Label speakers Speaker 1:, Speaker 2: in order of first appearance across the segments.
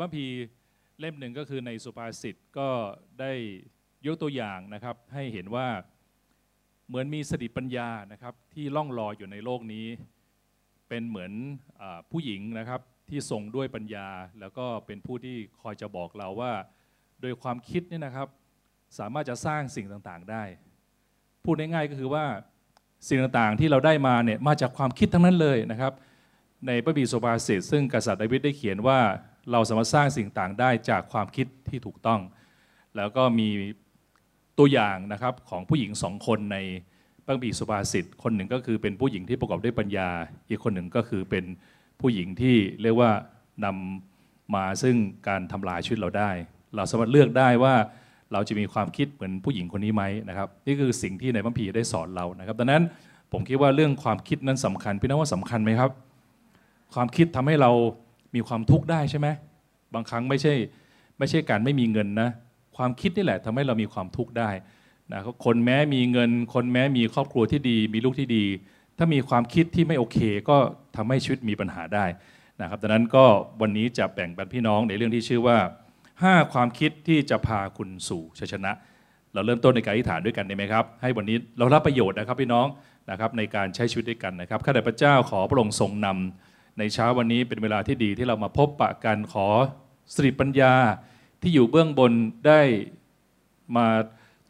Speaker 1: พระพีเล่มหนึ่งก็คือในสุภาษิตก็ได้ยกตัวอย่างนะครับ ให้เห็นว่าเหมือนมีสติปัญญานะครับที่ล่องลอยอยู่ในโลกนี้ เป็นเหมือนอผู้หญิงนะครับที่ทรงด้วยปัญญา แล้วก็เป็นผู้ที่คอยจะบอกเราว่า โดยความคิดเนี่ยนะครับ สามารถจะสร้างสิ่งต่างๆได้ พูดง่ายๆก็คือว่าสิ่งต่างๆที่เราได้มาเนี่ยมาจากความคิดทั้งนั้นเลยนะครับ ในพระบีสุภาษิตซึ่งกษัตริย์ดาวิดได้เขียนว่า เราสามารถสร้างสิ่งต่างได้จากความคิดที่ถูกต้อง แล้วก็มีตัวอย่างนะครับของผู้หญิงสองคนในพระบีสุภาษิตคนหนึ่งก็คือเป็นผู้หญิงที่ประกอบด้วยปัญญา อีกคนหนึ่งก็คือเป็นผู้หญิงที่เรียกว่านำมาซึ่งการทำลายชีวิตเราได้ เราสามารถเลือกได้ว่าเราจะมีความคิดเหมือนผู้หญิงคนนี้ไหมนะครับ นี่คือสิ่งที่ในพระพีได้สอนเรานะครับดังนั้นผมคิดว่าเรื่องความคิดนั้นสำคัญพี่น้องว่าสำคัญไหมครับ ความคิดทำให้เรา มีความทุกข์ได้ใช่ไหมบางครั้งไม่ใช่ไม่ใช่การไม่มีเงินนะ ความคิดนี่แหละทำให้เรามีความทุกข์ได้นะคนแม้มีเงิน คนแม้มีครอบครัวที่ดี มีลูกที่ดี ถ้ามีความคิดที่ไม่โอเค ก็ทำให้ชีวิตมีปัญหาได้นะครับดังนั้นก็วันนี้จะแบ่งปันพี่น้องในเรื่องที่ชื่อว่า 5 ความคิดที่จะพาคุณสู่ชัยชนะ เราเริ่มต้นในการอธิษฐานด้วยกันได้ไหมครับ ให้วันนี้เรารับประโยชน์นะครับพี่น้องนะครับในการใช้ชีวิตด้วยกันนะครับข้าแต่พระเจ้าขอพระองค์ทรงนำ ในเช้าวันนี้เป็นเวลาที่ดีที่เรามาพบปะกันขอสติปัญญาที่อยู่เบื้องบนได้มา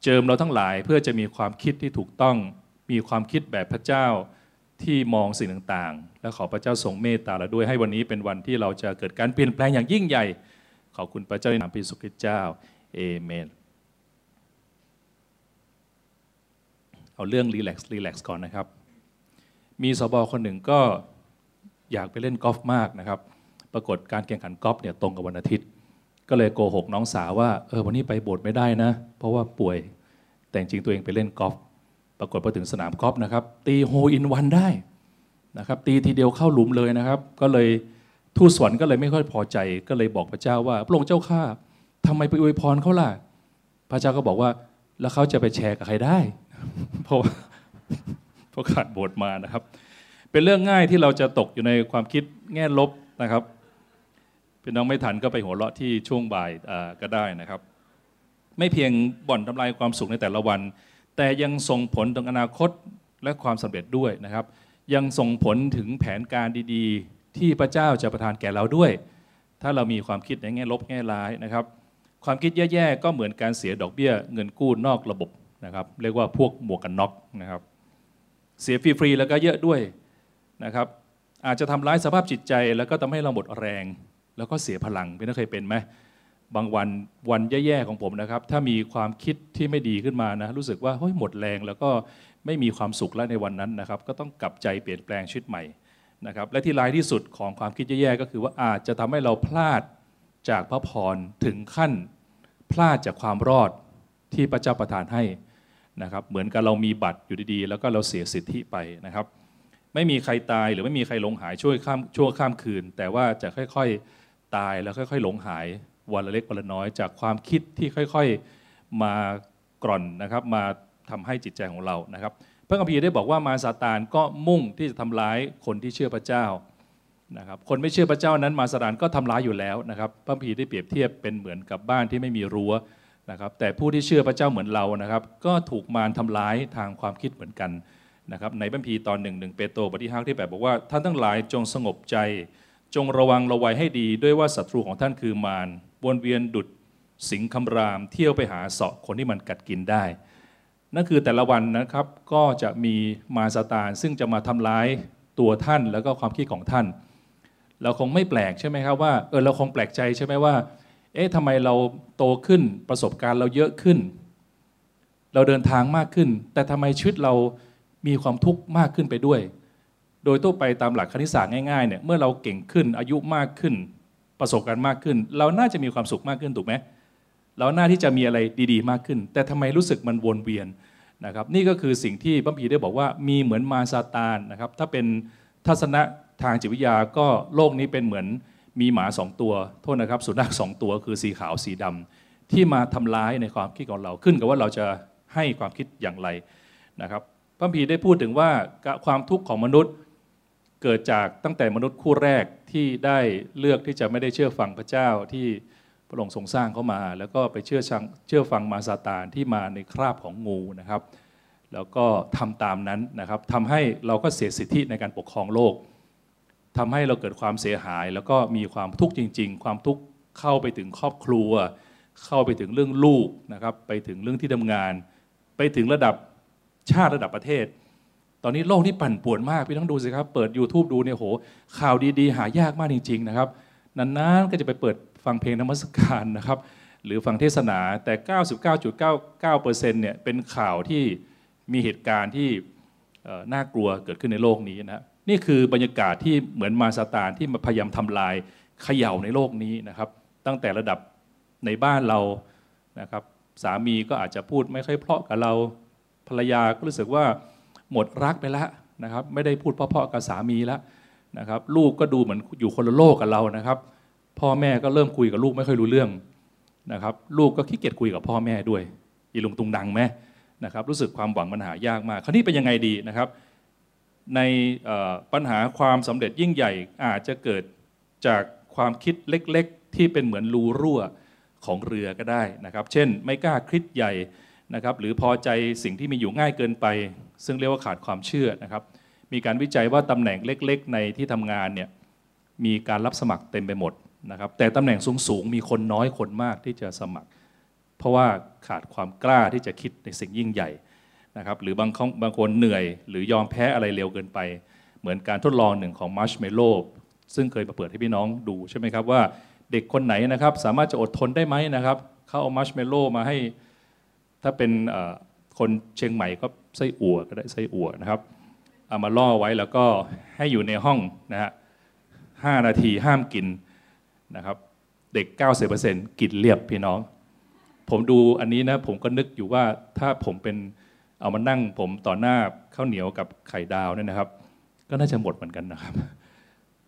Speaker 1: เจิมเราทั้งหลาย เพื่อจะมีความคิดที่ถูกต้องมีความคิดแบบพระเจ้าที่มองสิ่งต่างๆ และขอพระเจ้าทรงเมตตาเราด้วยให้วันนี้เป็นวันที่เราจะเกิดการเปลี่ยนแปลงอย่างยิ่งใหญ่ ขอบคุณพระเจ้าในนามพระเยซูคริสต์เจ้าเอเมนเอาเรื่อง relax relax ก่อนนะครับ มีศบ.คนหนึ่งก็ อยากไปเล่นกอล์ฟมากนะครับ ปรากฏการแข่งขันกอล์ฟเนี่ยตรงกับวันอาทิตย์ ก็เลยโกหกน้องสาวว่าเออวันนี้ไปโบสถ์ไม่ได้นะ เพราะว่าป่วยแต่จริงตัวเองไปเล่นกอล์ฟปรากฏพอถึงสนามกอล์ฟนะครับ ตี hole in one ได้นะครับ ตีทีเดียวเข้าหลุมเลยนะครับ ก็เลยทูตสวรรค์ก็เลยไม่ค่อยพอใจ ก็เลยบอกพระเจ้าว่าพระองค์เจ้าข้าทำไมไปอวยพรเขาล่ะ พระเจ้าก็บอกว่าแล้วเขาจะไปแชร์กับใครได้ เพราะว่าเพราะขาดโบสถ์มานะครับ เป็นเรื่องง่ายที่เราจะตกอยู่ในความคิดแง่ลบนะครับเป็นน้องไม่ทันก็ไปหัวเราะที่ช่วงบ่ายก็ได้นะครับ ไม่เพียงบ่อนทำลายความสุขในแต่ละวัน แต่ยังส่งผลถึงอนาคตและความสำเร็จด้วยนะครับ ยังส่งผลถึงแผนการดีๆ ที่พระเจ้าจะประทานแก่เราด้วย ถ้าเรามีความคิดในแง่ลบแง่ร้ายนะครับ ความคิดแย่ๆก็เหมือนการเสียดอกเบี้ย เงินกู้นอกระบบนะครับ เรียกว่าพวกหมวกกันน็อกนะครับ เสียฟรีๆแล้วก็เยอะด้วย นะครับอาจจะทำร้ายสภาพจิตใจ แล้วก็ทำให้เราหมดแรง แล้วก็เสียพลังพี่น้องเคยเป็นไหมบางวันวันแย่ๆของผมนะครับ ถ้ามีความคิดที่ไม่ดีขึ้นมานะรู้สึกว่าเฮ้ยหมดแรงแล้วก็ไม่มีความสุขแล้วในวันนั้นนะครับ ก็ต้องกลับใจเปลี่ยนแปลงชีวิตใหม่นะครับ และที่ร้ายที่สุดของความคิดแย่ๆก็คือว่าอาจจะทำให้เราพลาดจากพระพรถึงขั้นพลาดจากความรอดที่พระเจ้าประทานให้นะครับ เหมือนกับเรามีบัตรอยู่ดีๆ แล้วก็เราเสียสิทธิไปนะครับ ไม่มีใครตายหรือไม่มีใครหลงหายช่วยข้ามช่วข้ามคืน แต่ว่าจะค่อยๆตายแล้วค่อย ๆ หลงหายวันละเล็กวันละน้อย จากความคิดที่ค่อยๆมากร่อนนะครับ มาทำให้จิตใจของเรานะครับ พระคัมภีร์ได้บอกว่ามาซาตานก็มุ่งที่จะทำร้ายคนที่เชื่อพระเจ้านะครับคนไม่เชื่อพระเจ้านั้นมาซาตานก็ทำร้ายอยู่แล้วนะครับพระคัมภีร์ได้เปรียบเทียบเป็นเหมือนกับบ้านที่ไม่มีรั้วนะครับแต่ผู้ที่เชื่อพระเจ้าเหมือนเรานะครับ ก็ถูกมารทำร้ายทางความคิดเหมือนกัน นะครับในพระคัมภีตอนหนึ่งหนึ่งเปโตรบทที่ห้าที่แปดบอกว่าท่านทั้งหลายจงสงบใจ จงระวังระวัยให้ดีด้วยว่าศัตรูของท่านคือมารวนเวียนดุดสิงคำราม เที่ยวไปหาเสาะคนที่มันกัดกินได้ นั่นคือแต่ละวันนะครับก็จะมีมาซาตานซึ่งจะมาทำร้ายตัวท่านแล้วก็ความคิดของท่าน เราคงไม่แปลกใช่ไหมครับว่าเออเราคงแปลกใจใช่ไหมว่า เอ๊ะทำไมเราโตขึ้นประสบการณ์เราเยอะขึ้น เราเดินทางมากขึ้น แต่ทำไมชีวิตเรา มีความทุกข์มากขึ้นไปด้วย โดยทั่วไปตามหลักคณิตศาสตร์ง่ายๆเนี่ยเมื่อเราเก่งขึ้นอายุมากขึ้น ประสบการณ์มากขึ้น เราน่าจะมีความสุขมากขึ้นถูกไหมเราน่าที่จะมีอะไรดีๆ มากขึ้น แต่ทำไมรู้สึกมันวนเวียนนะครับนี่ก็คือสิ่งที่พระพีได้บอกว่ามีเหมือนมาซาตานนะครับถ้าเป็นทัศนะทางจิตวิทยาก็โลกนี้เป็นเหมือนมีหมาสองตัวโทษนะครับสุนัขสองตัวคือสีขาวสีดำที่มาทำร้ายในความคิดของเราขึ้นกับว่าเราจะให้ความคิดอย่างไรนะครับ พระพีได้พูดถึงว่าความทุกข์ของมนุษย์เกิดจากตั้งแต่มนุษย์คู่แรกที่ได้เลือกที่จะไม่ได้เชื่อฟังพระเจ้าที่พระองค์ทรงสร้างเข้ามา แล้วก็ไปเชื่อเชื่อฟังมาซาตานที่มาในคราบของงูนะครับ แล้วก็ทำตามนั้นนะครับทำให้เราก็เสียสิทธิในการปกครองโลกทำให้เราเกิดความเสียหาย แล้วก็มีความทุกข์จริง ๆ ความทุกข์เข้าไปถึงครอบครัว เข้าไปถึงเรื่องลูกนะครับ ไปถึงเรื่องที่ทำงาน ไปถึงระดับ ชาติระดับประเทศ ตอนนี้โลกนี่ปั่นป่วนมากพี่ต้องดูสิครับ เปิด YouTube ดูเนี่ยโห ข่าวดีๆ หายากมากจริง ๆ นะครับ นานๆก็จะไปเปิดฟังเพลงนมัสการนะครับ หรือฟังเทศนาแต่ 99.99%เนี่ยเป็นข่าวที่มีเหตุการณ์ที่น่ากลัวเกิดขึ้นในโลกนี้นะนี่คือบรรยากาศที่เหมือนมาซาตานที่มาพยายามทำลายเขย่าในโลกนี้นะครับ ตั้งแต่ระดับในบ้านเรานะครับสามีก็อาจจะพูดไม่ค่อยเพราะกับเรา ภรรยาก็รู้สึกว่าหมดรักไปแล้วนะครับ ไม่ได้พูดเพราะๆกับสามีแล้วนะครับ ลูกก็ดูเหมือนอยู่คนละโลกกับเรานะครับ พ่อแม่ก็เริ่มคุยกับลูกไม่ค่อยรู้เรื่องนะครับ ลูกก็ขี้เกียจคุยกับพ่อแม่ด้วยอีลุงตุงดังไหมนะครับ รู้สึกความหวังมันหายากมาก คราวนี้เป็นยังไงดีนะครับ ในปัญหาความสำเร็จยิ่งใหญ่อาจจะเกิดจากความคิดเล็ก ๆ ที่เป็นเหมือนรูรั่วของเรือก็ได้นะครับ เช่น ไม่กล้าคิดใหญ่ นะครับหรือพอใจสิ่งที่มีอยู่ง่ายเกินไป ซึ่งเรียกว่าขาดความเชื่อนะครับ มีการวิจัยว่าตำแหน่งเล็กๆ ในที่ทำงานเนี่ยมีการรับสมัครเต็มไปหมดนะครับแต่ตำแหน่งสูงๆมีคนน้อยคนมากที่จะสมัคร เพราะว่าขาดความกล้าที่จะคิดในสิ่งยิ่งใหญ่นะครับหรือบางบางคนเหนื่อยหรือยอมแพ้อะไรเร็วเกินไป เหมือนการทดลองหนึ่งของมัชเมโลซึ่งเคยมาเปิดให้พี่น้องดูใช่ไหมครับว่าเด็กคนไหนนะครับสามารถจะอดทนได้ไหมนะครับเขาเอามัชเมโลมาให้ ถ้าเป็นคนเชียงใหม่ก็ไส้อั่วก็ได้ไส้อั่วนะครับเอามาล่อไว้แล้วก็ให้อยู่ในห้องนะฮะห้านาทีห้ามกินนะครับ เด็ก 90%กินเรียบพี่น้อง ผมดูอันนี้นะผมก็นึกอยู่ว่าถ้าผมเป็นเอามานั่งผมต่อหน้าข้าวเหนียวกับไข่ดาวเนี่ยนะครับ ก็น่าจะหมดเหมือนกันนะครับ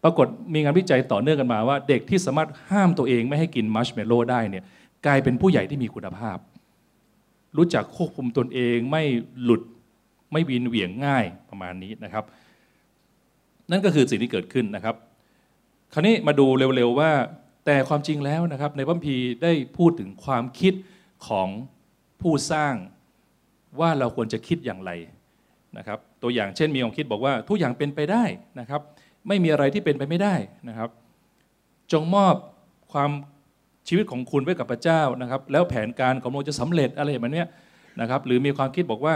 Speaker 1: ปรากฏมีงานวิจัยต่อเนื่องกันมาว่า เด็กที่สามารถห้ามตัวเองไม่ให้กินมัชเมลโล่ได้เนี่ยกลายเป็นผู้ใหญ่ที่มีคุณภาพ รู้จักควบคุมตนเองไม่หลุดไม่วินเหวี่ยงง่ายประมาณนี้นะครับ นั่นก็คือสิ่งที่เกิดขึ้นนะครับ คราวนี้มาดูเร็วๆว่า แต่ความจริงแล้วนะครับ ในพระพีได้พูดถึงความคิดของผู้สร้างว่าเราควรจะคิดอย่างไรนะครับ ตัวอย่างเช่นมีความคิดบอกว่าทุกอย่างเป็นไปได้นะครับ ไม่มีอะไรที่เป็นไปไม่ได้นะครับ จงมอบความ ชีวิตของคุณไว้กับพระเจ้านะครับ แล้วแผนการของเราจะสำเร็จอะไรแบบนี้นะครับ หรือมีความคิดบอกว่า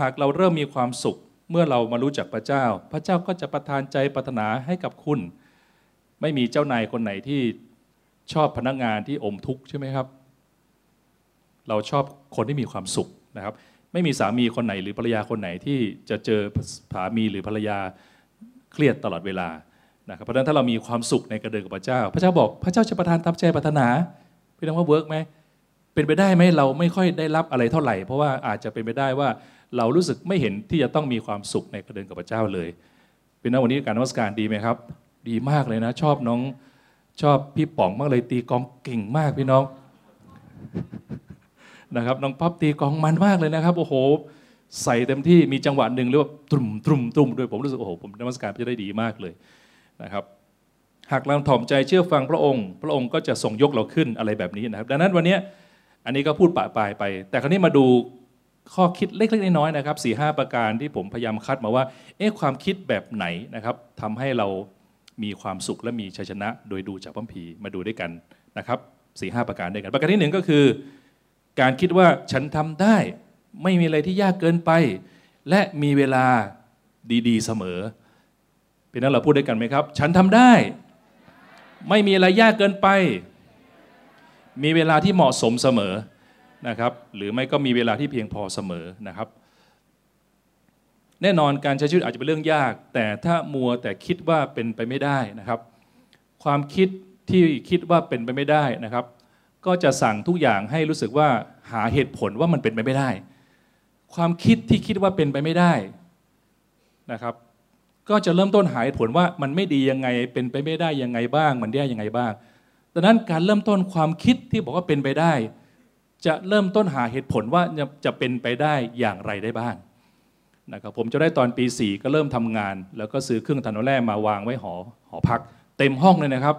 Speaker 1: หากเราเริ่มมีความสุข เมื่อเรามารู้จักพระเจ้า พระเจ้าก็จะประทานใจปรารถนาให้กับคุณ ไม่มีเจ้านายคนไหนที่ชอบพนักงานที่อมทุกข์ใช่ไหมครับ เราชอบคนที่มีความสุขนะครับ ไม่มีสามีคนไหนหรือภรรยาคนไหนที่จะเจอสามีหรือภรรยาเครียดตลอดเวลา นะครับเพราะฉะนั้นถ้าเรามีความสุขในการเดินกับพระเจ้า พระเจ้าบอกพระเจ้าจะประทานตามใจปรารถนาพี่น้องว่า work ไหมเป็นไปได้ไหมเราไม่ค่อยได้รับอะไรเท่าไหร่ เพราะว่าอาจจะเป็นไปได้ว่าเรารู้สึกไม่เห็นที่จะต้องมีความสุขในการเดินกับพระเจ้าเลยพี่น้องวันนี้การนมัสการดีไหมครับ ดีมากเลยนะ ชอบน้องชอบพี่ป๋องมากเลยตีกองเก่งมากพี่น้องนะครับน้องป๊อปตีกองมันมากเลยนะครับ โอ้โห ใส่เต็มที่มีจังหวะหนึ่งเรียกว่าตุ่มตุ่มตุ่มด้วยผมรู้สึกโอ้โหผมนมัสการจะได้ดีมากเลย นะครับหากเราถ่อมใจเชื่อฟังพระองค์ พระองค์ก็จะส่งยกเราขึ้นอะไรแบบนี้นะครับ ดังนั้นวันนี้อันนี้ก็พูดปะปายไป แต่คราวนี้มาดูข้อคิดเล็ก ๆ น้อยๆนะครับสี่ห้าประการที่ผมพยายามคัดมาว่าเอ๊ะความคิดแบบไหนนะครับทำให้เรามีความสุขและมีชัยชนะ โดยดูจากพระพีมาดูด้วยกันนะครับสี่ห้าประการด้วยกัน ประการที่หนึ่งก็คือ การคิดว่าฉันทำได้ ไม่มีอะไรที่ยากเกินไป และมีเวลาดี ๆ เสมอ เป็นนั้นเราพูดด้วยกันไหมครับ ฉันทำได้ ไม่มีอะไรยากเกินไป มีเวลาที่เหมาะสมเสมอนะครับ หรือไม่ก็มีเวลาที่เพียงพอเสมอนะครับ แน่นอนการใช้ชีวิตอาจจะเป็นเรื่องยาก แต่ถ้ามัวแต่คิดว่าเป็นไปไม่ได้นะครับ ความคิดที่คิดว่าเป็นไปไม่ได้นะครับ ก็จะสั่งทุกอย่างให้รู้สึกว่าหาเหตุผลว่ามันเป็นไปไม่ได้ ความคิดที่คิดว่าเป็นไปไม่ได้นะครับ ก็จะเริ่มต้นหาเหตุผลว่ามันไม่ดียังไง เป็นไปไม่ได้ยังไงบ้าง มันแย่ยังไงบ้างดังนั้นการเริ่มต้นความคิดที่บอกว่าเป็นไปได้ จะเริ่มต้นหาเหตุผลว่าจะเป็นไปได้อย่างไรได้บ้างนะครับผมจะได้ตอนปี 4 ก็เริ่มทำงาน แล้วก็ซื้อเครื่องทันโนแร่มาวางไว้หอหอพัก เต็มห้องเลยนะครับ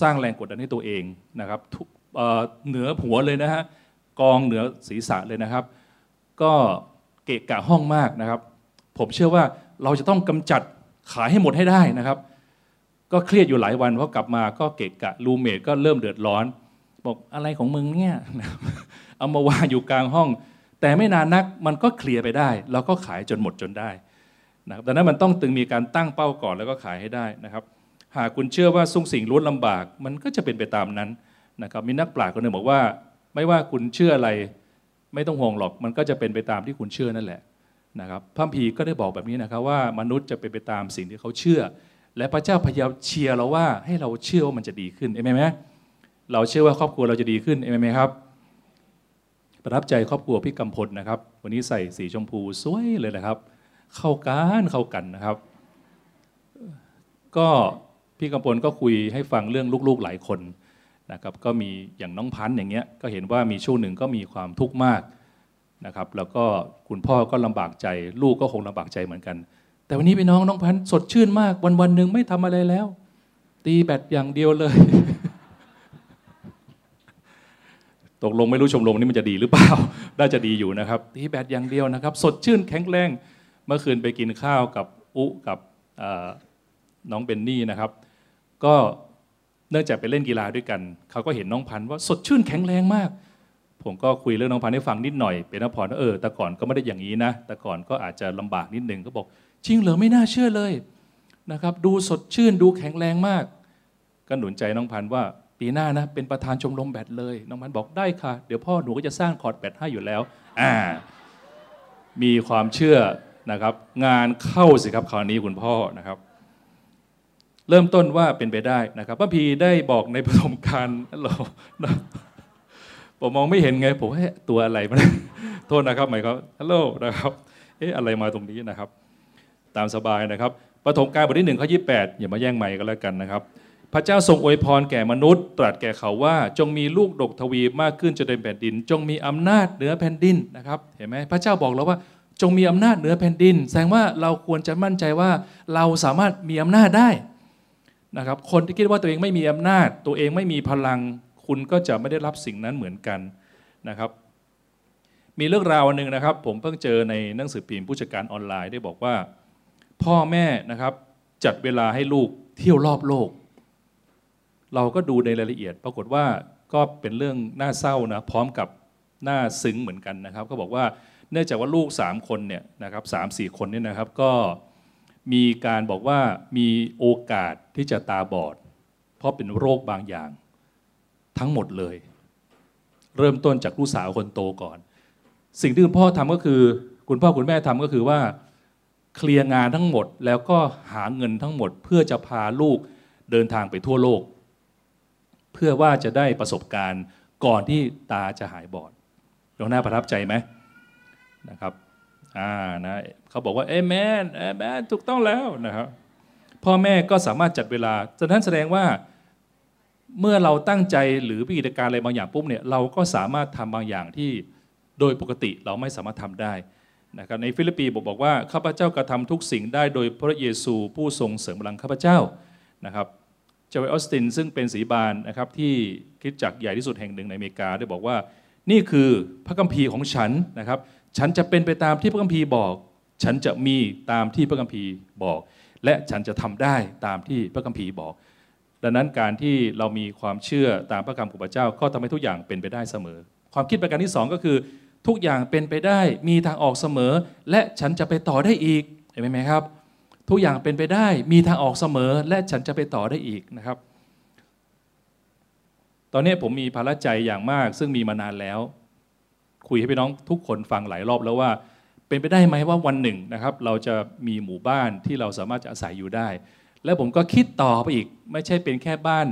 Speaker 1: สร้างแรงกดดันให้ตัวเองนะครับเหนือหัวเลยนะฮะกองเหนือศีรษะเลยนะครับ ก็เกะกะห้องมากนะครับ ผมเชื่อว่า เราจะต้องกำจัดขายให้หมดให้ได้นะครับ ก็เครียดอยู่หลายวันเพราะกลับมาก็เกะกะรูเมทก็เริ่มเดือดร้อน บอกอะไรของมึงเนี่ยเอามาวางอยู่กลางห้อง แต่ไม่นานนักมันก็เคลียร์ไปได้แล้วก็ขายจนหมดจนได้นะครับดังนั้นมันต้องตึงมีการตั้งเป้าก่อนแล้วก็ขายให้ได้นะครับ หากคุณเชื่อว่าสุ่งสิ่งล้วนลำบาก มันก็จะเป็นไปตามนั้นนะครับมีนักปราชญ์คนหนึ่งบอกว่า ไม่ว่าคุณเชื่ออะไร ไม่ต้องห่วงหรอก มันก็จะเป็นไปตามที่คุณเชื่อนั่นแหละ นะครับพระพีก็ได้บอกแบบนี้นะครับว่ามนุษย์จะเป็นไปตามสิ่งที่เขาเชื่อ และพระเจ้าพยายามเชียร์เราว่าให้เราเชื่อว่ามันจะดีขึ้นเอเมนไหมเราเชื่อว่าครอบครัวเราจะดีขึ้นเอเมนไหมครับประทับใจครอบครัวพี่กำพลนะครับ วันนี้ใส่สีชมพูสวยเลยนะครับ เข้ากันเข้ากันนะครับ ก็พี่กำพลก็คุยให้ฟังเรื่องลูกๆหลายคนนะครับ ก็มีอย่างน้องพันธ์อย่างเงี้ยก็เห็นว่ามีช่วงหนึ่งก็มีความทุกข์มาก นะครับ แล้วก็คุณพ่อก็ลำบากใจ ลูกก็คงลำบากใจเหมือนกัน แต่วันนี้พี่น้องน้องพันสดชื่นมาก วันวันหนึ่งไม่ทำอะไรแล้ว ตีแบตอย่างเดียวเลย ตกลงไม่รู้ชมรมนี้มันจะดีหรือเปล่า น่าจะดีอยู่นะครับ ตีแบตอย่างเดียวนะครับ สดชื่นแข็งแรง เมื่อคืนไปกินข้าวกับอุกับน้องเบนนี่นะครับ ก็เนื่องจากไปเล่นกีฬาด้วยกัน เขาก็เห็นน้องพันว่าสดชื่นแข็งแรงมาก ผมก็คุยเรื่องน้องพันธ์ให้ฟังนิดหน่อย เป็นนพรว่าเออแต่ก่อนก็ไม่ได้อย่างนี้นะ แต่ก่อนก็อาจจะลำบากนิดนึงก็บอกจริงเหรอไม่น่าเชื่อเลยนะครับดูสดชื่นดูแข็งแรงมาก ก็หนุนใจน้องพันธ์ว่าปีหน้านะเป็นประธานชมรมแบดเลย น้องพันธ์บอกได้ค่ะ เดี๋ยวพ่อหนูก็จะสร้างคอร์ดแบดให้อยู่แล้วอ่ามีความเชื่อนะครับงานเข้าสิครับคราวนี้คุณพ่อนะครับ เริ่มต้นว่าเป็นไปได้นะครับพระพีได้บอกในประสบการณ์เรา ผมมองไม่เห็นไง ผมว่าตัวอะไรมันโทษนะครับหมายเขาฮัลโหลนะครับเอ๊ะอะไรมาตรงนี้นะครับ ตามสบายนะครับปฐมกาลบทที่หนึ่งข้อยี่แปดอย่ามาแย่งใหม่ก็แล้วกันนะครับ พระเจ้าทรงอวยพรแก่มนุษย์ ตรัสแก่เขาว่าจงมีลูกดกทวีมากขึ้นจะเดินแผ่นดิน จงมีอำนาจเหนือแผ่นดินนะครับ เห็นไหมพระเจ้าบอกเราว่าจงมีอำนาจเหนือแผ่นดิน แสดงว่าเราควรจะมั่นใจว่าเราสามารถมีอำนาจได้นะครับ คนที่คิดว่าตัวเองไม่มีอำนาจ ตัวเองไม่มีพลัง คุณก็จะไม่ได้รับสิ่งนั้นเหมือนกันนะครับ มีเรื่องราวหนึ่งนะครับ ผมเพิ่งเจอในหนังสือพิมพ์ผู้จัดการออนไลน์ได้บอกว่า พ่อแม่นะครับจัดเวลาให้ลูกเที่ยวรอบโลก เราก็ดูในรายละเอียด ปรากฏว่าก็เป็นเรื่องน่าเศร้านะพร้อมกับน่าซึ้งเหมือนกันนะครับ ก็บอกว่าเนื่องจากว่าลูก 3 คนเนี่ยนะครับสามสี่คนเนี่ยนะครับก็มีการบอกว่ามีโอกาสที่จะตาบอด เพราะเป็นโรคบางอย่าง ทั้งหมดเลย เริ่มต้นจากลูกสาวคนโตก่อน สิ่งที่คุณพ่อทำก็คือ คุณพ่อคุณแม่ทำก็คือว่าเคลียร์งานทั้งหมดแล้วก็หาเงินทั้งหมด เพื่อจะพาลูกเดินทางไปทั่วโลก เพื่อว่าจะได้ประสบการณ์ก่อนที่ตาจะหายบอดเราหน้าประทับใจไหมนะครับอ่านะเขาบอกว่าเอเมนเอเมนถูกต้องแล้วนะครับพ่อแม่ก็สามารถจัดเวลาฉะนั้นแสดงว่า เมื่อเราตั้งใจหรือวิธีการอะไรบางอย่างปุ๊บเนี่ยเราก็สามารถทำบางอย่างที่โดยปกติเราไม่สามารถทำได้นะครับในฟิลิปปีบอกบอกว่าข้าพเจ้ากระทำทุกสิ่งได้โดยพระเยซูผู้ทรงเสริมพลังข้าพเจ้านะครับเจวออสตินซึ่งเป็นสีบานนะครับที่คิดจักใหญ่ที่สุดแห่งหนึ่งในอเมริกาได้บอกว่า นี่คือพระคัมภีร์ของฉันนะครับ ฉันจะเป็นไปตามที่พระคัมภีร์บอก ฉันจะมีตามที่พระคัมภีร์บอก และฉันจะทำได้ตามที่พระคัมภีร์บอก ดังนั้นการที่เรามีความเชื่อตามพระคำของพระเจ้าก็ทำให้ทุกอย่างเป็นไปได้เสมอ ความคิดประการที่สองก็คือ ทุกอย่างเป็นไปได้มีทางออกเสมอ และฉันจะไปต่อได้อีกเห็นไหมครับ ทุกอย่างเป็นไปได้มีทางออกเสมอ และฉันจะไปต่อได้อีกนะครับ ตอนนี้ผมมีภาระใจอย่างมาก ซึ่งมีมานานแล้ว คุยให้พี่น้องทุกคนฟังหลายรอบแล้วว่า เป็นไปได้ไหมว่าวันหนึ่งนะครับ เราจะมีหมู่บ้านที่เราสามารถจะอาศัยอยู่ได้ แล้วผมก็คิดต่อไปอีก ไม่ใช่เป็นแค่บ้าน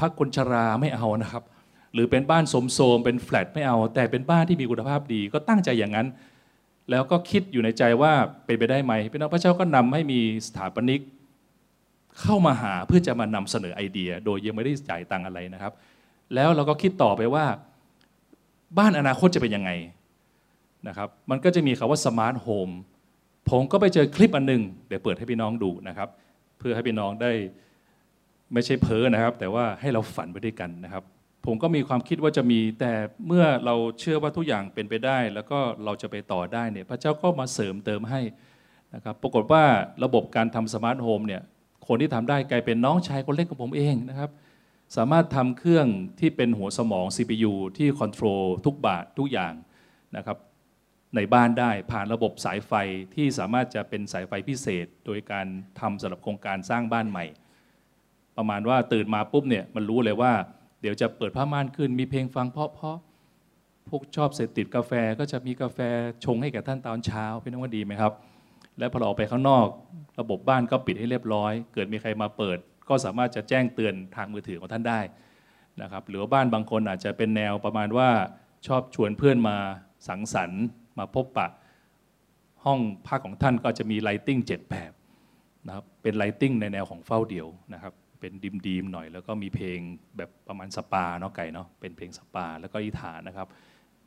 Speaker 1: พักคนชราไม่เอานะครับ หรือเป็นบ้านสมโซมเป็นแฟลตไม่เอา แต่เป็นบ้านที่มีคุณภาพดี ก็ตั้งใจอย่างนั้น แล้วก็คิดอยู่ในใจว่าเป็นไปได้ไหมพี่น้องพระเจ้าก็นำให้มีสถาปนิก เข้ามาหาเพื่อจะมานำเสนอไอเดีย โดยยังไม่ได้จ่ายตังอะไรนะครับ แล้วเราก็คิดต่อไปว่า บ้านอนาคตจะเป็นยังไงนะครับ มันก็จะมีคาว่าสมาร์ทโฮมผมก็ไปเจอคลิปอันหนึ่งเดี๋ยวเปิดให้พี่น้องดูนะครับ พื่อให้พี่น้องได้ไม่ใช่เพ้อนะครับ แต่ว่าให้เราฝันไปด้วยกันนะครับ ผมก็มีความคิดว่าจะมีแต่เมื่อเราเชื่อว่าทุกอย่างเป็นไปได้ แล้วก็เราจะไปต่อได้เนี่ยพระเจ้าก็มาเสริมเติมให้นะครับปรากฏว่าระบบการทำ smart home เนี่ยคนที่ทำได้กลายเป็นน้องชายคนเล็กของผมเองนะครับสามารถทำเครื่องที่เป็นหัวสมอง CPU ที่ control ทุกบาททุกอย่างนะครับ ในบ้านได้ผ่านระบบสายไฟที่สามารถจะเป็นสายไฟพิเศษ โดยการทำสำหรับโครงการสร้างบ้านใหม่ ประมาณว่าตื่นมาปุ๊บเนี่ยมันรู้เลยว่า เดี๋ยวจะเปิดผ้าม่านขึ้นมีเพลงฟังเพราะเพพวกชอบเสพติดกาแฟก็จะมีกาแฟชงให้แก่ท่านตอนเช้าพี่น้องว่าดีไหมครับ และพอเราออกไปข้างนอก ระบบบ้านก็ปิดให้เรียบร้อย เกิดมีใครมาเปิด ก็สามารถจะแจ้งเตือนทางมือถือของท่านได้นะครับหรือว่าบ้านบางคนอาจจะเป็นแนวประมาณว่าชอบชวนเพื่อนมาสังสรรค์ มาพบปะ ห้องพักของท่านก็จะมีไลติ้งเจ็ดแบบนะครับเป็น lighting ในแนวของเฝ้าเดี่ยวนะครับเป็น dim dim หน่อยแล้วก็มีเพลงแบบประมาณสปาเนาะไก่เนาะเป็นเพลงสปาแล้วก็อธิษฐานนะครับ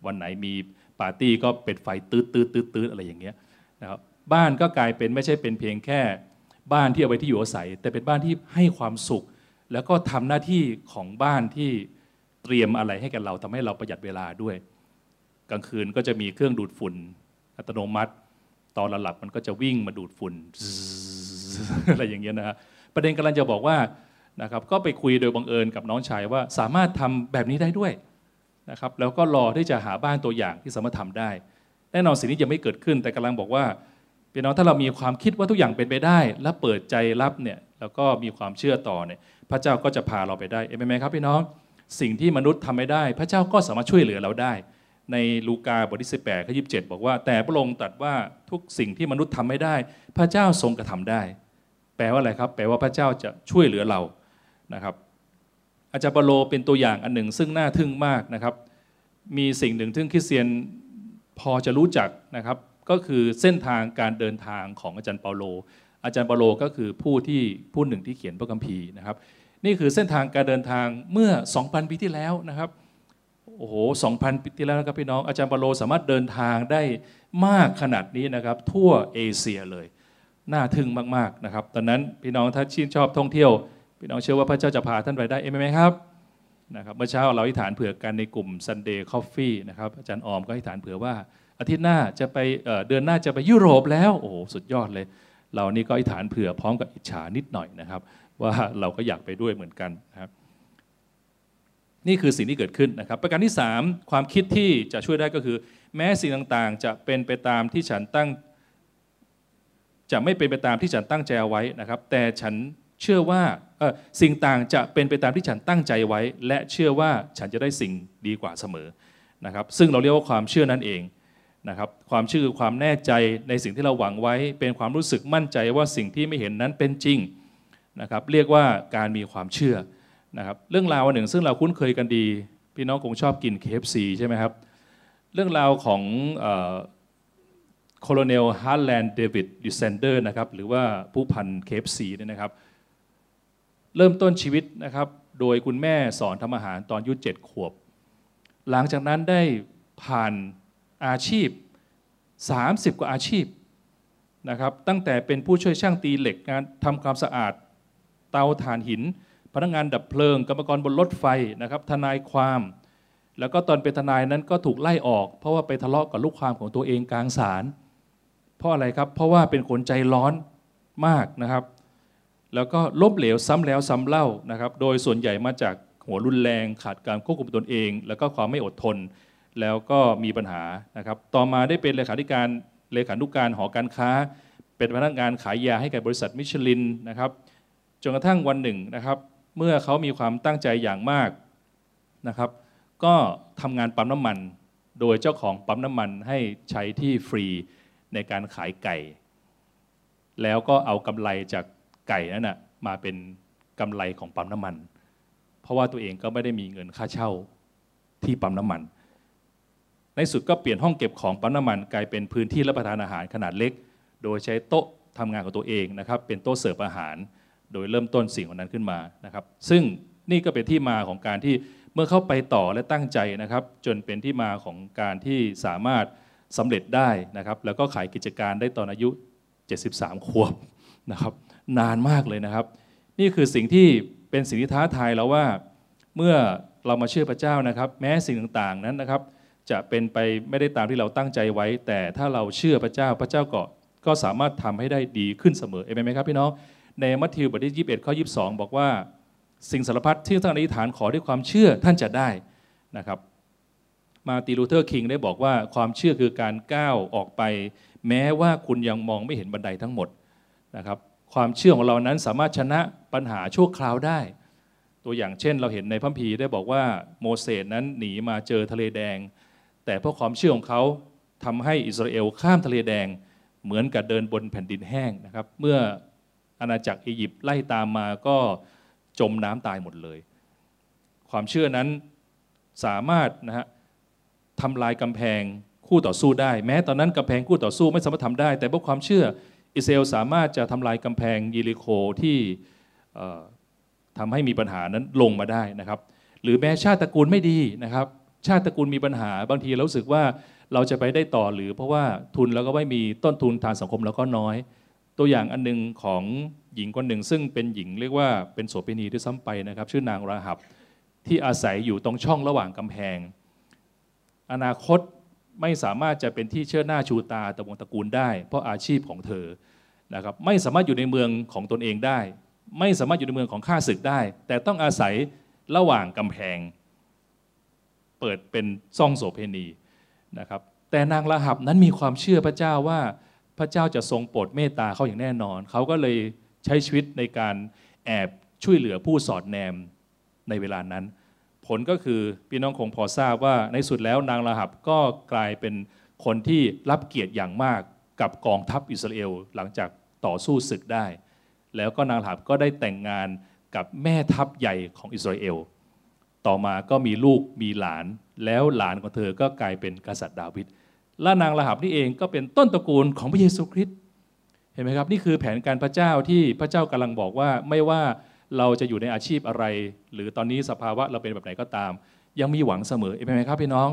Speaker 1: วันไหนมีปาร์ตี้ก็เป็นไฟตืดตืดตืดตืดอะไรอย่างเงี้ยนะครับบ้านก็กลายเป็นไม่ใช่เป็นเพียงแค่บ้านที่เอาไว้ที่อยู่อาศัย แต่เป็นบ้านที่ให้ความสุข แล้วก็ทำหน้าที่ของบ้านที่เตรียมอะไรให้กับเราทำให้เราประหยัดเวลาด้วย กลางคืนก็จะมีเครื่องดูดฝุ่น อัตโนมัติ ตอนราหลับมันก็จะวิ่งมาดูดฝุ่นอะไรอย่างเงี้ยนะฮะประเด็นกำลังจะบอกว่านะครับก็ไปคุยโดยบังเอิญกับน้องชายว่าสามารถทำแบบนี้ได้ด้วยนะครับแล้วก็รอที่จะหาบ้านตัวอย่างที่สามารถทำได้ แน่นอนสิ่งนี้ยังไม่เกิดขึ้น แต่กำลังบอกว่าพี่น้องถ้าเรามีความคิดว่าทุกอย่างเป็นไปได้ และเปิดใจรับเนี่ยแล้วก็มีความเชื่อต่อเนี่ยพระเจ้าก็จะพาเราไปได้เอเมนไหมครับพี่น้องสิ่งที่มนุษย์ทำไม่ได้ พระเจ้าก็สามารถช่วยเหลือเราได้ ในลูกาบทที่ 18ข้อ27 บอกว่า แต่พระองค์ตรัสว่าทุกสิ่งที่มนุษย์ทำไม่ได้ พระเจ้าทรงกระทำได้ แปลว่าอะไรครับ แปลว่าพระเจ้าจะช่วยเหลือเรานะครับ อาจารย์เปโลเป็นตัวอย่างอันหนึ่ง ซึ่งน่าทึ่งมากนะครับ มีสิ่งหนึ่งที่คริสเตียนพอจะรู้จักนะครับ ก็คือเส้นทางการเดินทางของอาจารย์เปาโล อาจารย์เปาโลก็คือผู้ที่ผู้หนึ่งที่เขียนพระคัมภีร์นะครับ นี่คือเส้นทางการเดินทางเมื่อ 2,000 ปีที่แล้วนะครับ โอ้โห2,000ปีที่แล้วนะครับพี่น้องอาจารย์ปาโลสามารถเดินทางได้มากขนาดนี้นะครับ ทั่วเอเชียเลย น่าทึ่งมากๆนะครับ ตอนนั้นพี่น้องถ้าชื่นชอบท่องเที่ยว พี่น้องเชื่อว่าพระเจ้าจะพาท่านไปได้เองไหมครับนะครับเมื่อเช้าเราอธิษฐานเผื่อกันในกลุ่ม Sunday Coffee นะครับอาจารย์ออมก็อธิษฐานเผื่อว่าอาทิตย์หน้าจะไปเดือนหน้าจะไปยุโรปแล้วโอ้โหสุดยอดเลย เรานี่ก็อธิษฐานเผื่อพร้อมกับอิจฉานิดหน่อยนะครับ ว่าเราก็อยากไปด้วยเหมือนกันนะครับ นี่คือสิ่งที่เกิดขึ้นนะครับ ประการที่ 3 ความคิดที่จะช่วยได้ก็คือ แม้สิ่งต่างๆ จะเป็นไปตามที่ฉันตั้ง จะไม่เป็นไปตามที่ฉันตั้งใจเอาไว้นะครับ แต่ฉันเชื่อว่าสิ่งต่างจะเป็นไปตามที่ฉันตั้งใจไว้ และเชื่อว่าฉันจะได้สิ่งดีกว่าเสมอนะครับ ซึ่งเราเรียกว่าความเชื่อนั่นเองนะครับความเชื่อคือความแน่ใจในสิ่งที่เราหวังไว้ เป็นความรู้สึกมั่นใจว่าสิ่งที่ไม่เห็นนั้นเป็นจริงนะครับ เรียกว่าการมีความเชื่อ นะครับเรื่องราวหนึ่งซึ่งเราคุ้นเคยกันดี พี่น้องคงชอบกิน KFC ใช่ไหมครับ เรื่องราวของ Colonel Harland David Sanders นะครับหรือว่าผู้พัน KFC เนี่ยนะครับ เริ่มต้นชีวิตนะครับ โดยคุณแม่สอนทำอาหารตอนอายุเจ็ดขวบ หลังจากนั้นได้ผ่านอาชีพ 30 กว่าอาชีพนะครับ ตั้งแต่เป็นผู้ช่วยช่างตีเหล็กงานทำความสะอาด เตาถ่านหิน พนักงานดับเพลิง กรรมกรบนรถไฟนะครับทนายความ แล้วก็ตอนเป็นทนายนั้นก็ถูกไล่ออก เพราะว่าไปทะเลาะกับลูกความของตัวเองกลางศาลเพราะอะไรครับเพราะว่าเป็นคนใจร้อนมากนะครับ แล้วก็ล้มเหลวซ้ำแล้วซ้ำเล่านะครับ โดยส่วนใหญ่มาจากหัวรุนแรง ขาดการควบคุมตนเอง แล้วก็ความไม่อดทน แล้วก็มีปัญหานะครับ ต่อมาได้เป็นเลขาธิการเลขานุการหอการค้า เป็นพนักงานขายยาให้กับบริษัทมิชลินนะครับจนกระทั่งวันหนึ่งนะครับ เมื่อเขามีความตั้งใจอย่างมากนะครับ ก็ทำงานปั๊มน้ำมัน โดยเจ้าของปั๊มน้ำมันให้ใช้ที่ฟรีในการขายไก่ แล้วก็เอากำไรจากไก่นั่นนะมาเป็นกำไรของปั๊มน้ำมัน เพราะว่าตัวเองก็ไม่ได้มีเงินค่าเช่าที่ปั๊มน้ำมัน ในสุดก็เปลี่ยนห้องเก็บของปั๊มน้ำมัน กลายเป็นพื้นที่รับประทานอาหารขนาดเล็ก โดยใช้โต๊ะทำงานของตัวเองนะครับ เป็นโต๊ะเสิร์ฟอาหาร โดยเริ่มต้นสิ่งนั้นขึ้นมานะครับ ซึ่งนี่ก็เป็นที่มาของการที่เมื่อเข้าไปต่อและตั้งใจนะครับ จนเป็นที่มาของการที่สามารถสำเร็จได้นะครับ แล้วก็ขายกิจการได้ตอนอายุ 73 ขวบนะครับ นานมากเลยนะครับ นี่คือสิ่งที่เป็นสิ่งที่ท้าทายเราว่า เมื่อเรามาเชื่อพระเจ้านะครับ แม้สิ่งต่างๆนั้นนะครับ จะเป็นไปไม่ได้ตามที่เราตั้งใจไว้ แต่ถ้าเราเชื่อพระเจ้าพระเจ้าก็ก็สามารถทำให้ได้ดีขึ้นเสมอเอเมนไหมครับพี่น้อง ในมัทธิวบทที่21ข้อ22 บอกว่าสิ่งสารพัดที่ท่านอธิษฐานขอด้วยความเชื่อท่านจะได้นะครับมาร์ตินลูเธอร์คิงได้บอกว่าความเชื่อคือการก้าวออกไป แม้ว่าคุณยังมองไม่เห็นบันไดทั้งหมดนะครับความเชื่อของเรานั้นสามารถชนะปัญหาชั่วคราวได้ ตัวอย่างเช่นเราเห็นในพระคัมภีร์ได้บอกว่าโมเสสนั้นหนีมาเจอทะเลแดง แต่เพราะความเชื่อของเขาทำให้อิสราเอลข้ามทะเลแดง เหมือนกับเดินบนแผ่นดินแห้งนะครับเมื่อ อาณาจักรอียิปต์ไล่ตามมาก็จมน้ำตายหมดเลย ความเชื่อนั้นสามารถนะฮะทำลายกำแพงคู่ต่อสู้ได้ แม้ตอนนั้นกำแพงคู่ต่อสู้ไม่สามารถทำได้ แต่เพราะความเชื่ออิสราเอลสามารถจะทำลายกำแพงยิริโคที่ทำให้มีปัญหานั้นลงมาได้นะครับ หรือแม้ชาติตระกูลไม่ดีนะครับ ชาติตระกูลมีปัญหาบางทีเราสึกว่าเราจะไปได้ต่อหรือเพราะว่าทุนเราก็ไม่มีต้นทุนทางสังคมเราก็น้อย ตัวอย่างอันนึงของหญิงคนหนึ่ง ซึ่งเป็นหญิงเรียกว่าเป็นโสเภณีด้วยซ้ำไปนะครับ ชื่อนางราหับที่อาศัยอยู่ตรงช่องระหว่างกำแพง อนาคตไม่สามารถจะเป็นที่เชื่อหน้าชูตาตะวงตระกูลได้ เพราะอาชีพของเธอนะครับไม่สามารถอยู่ในเมืองของตนเองได้ ไม่สามารถอยู่ในเมืองของข้าศึกได้ แต่ต้องอาศัยระหว่างกำแพง เปิดเป็นซ่องโสเพณีนะครับแต่นางละหับนั้นมีความเชื่อพระเจ้าว่า พระเจ้าจะทรงโปรดเมตตาเขาอย่างแน่นอน เขาก็เลยใช้ชีวิตในการแอบช่วยเหลือผู้สอดแนมในเวลานั้น ผลก็คือพี่น้องคงพอทราบว่าในสุดแล้วนางละหับก็กลายเป็นคนที่รับเกียรติอย่างมากกับกองทัพอิสราเอลหลังจากต่อสู้ศึกได้ แล้วก็นางละหับก็ได้แต่งงานกับแม่ทัพใหญ่ของอิสราเอล ต่อมาก็มีลูกมีหลาน แล้วหลานของเธอก็กลายเป็นกษัตริย์ดาวิด และนางละหับนี่เองก็เป็นต้นตระกูลของพระเยซูคริสต์เห็นไหมครับนี่คือแผนการพระเจ้าที่พระเจ้ากำลังบอกว่าไม่ว่าเราจะอยู่ในอาชีพอะไร หรือตอนนี้สภาวะเราเป็นแบบไหนก็ตาม ยังมีหวังเสมอเห็นไหมครับพี่น้อง